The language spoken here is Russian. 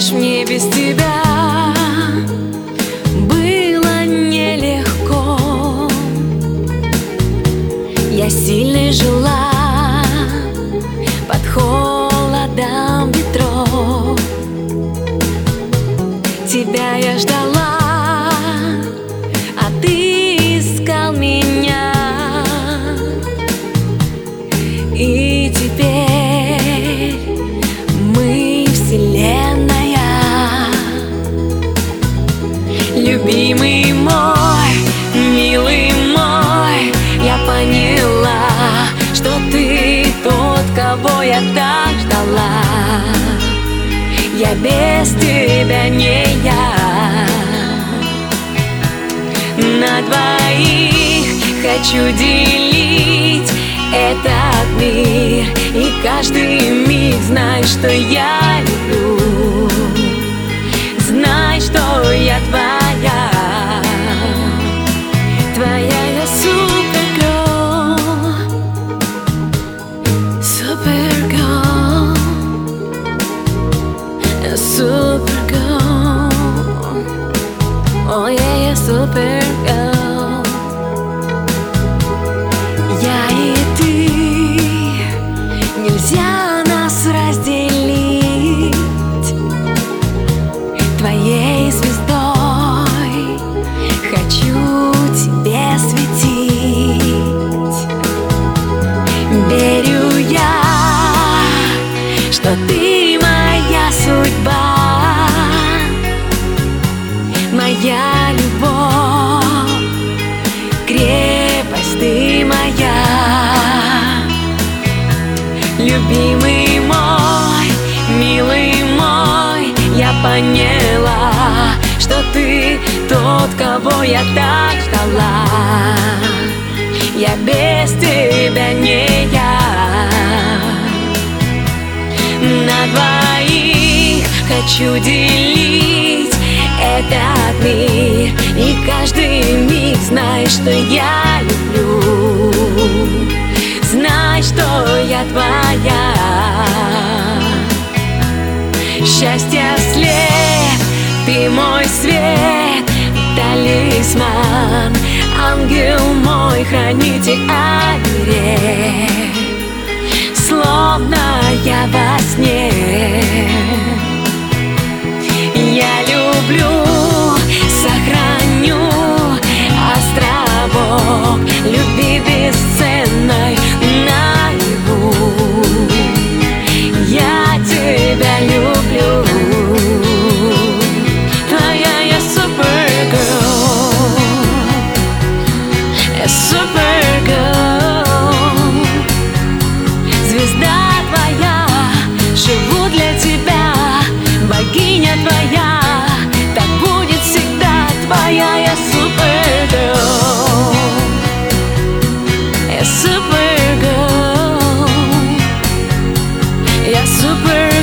Знаешь, мне без тебя. Было нелегко. Я сильно жила так ждала. Я без тебя не я. На двоих хочу делить этот мир. И каждый миг знай, что я люблю супергерл Я и ты. Нельзя нас разделить. Твоей звездой Хочу тебе светить. Верю я, что ты моя судьба. Моя Любимый мой, милый мой Я поняла, что ты тот, кого я так ждала. Я без тебя не я. На двоих хочу делить этот мир И каждый миг знай, что я люблю твоя. Счастье след, ты мой свет Талисман, ангел мой, хранитель оберег Словно я во сне Я супергерл Я супергерл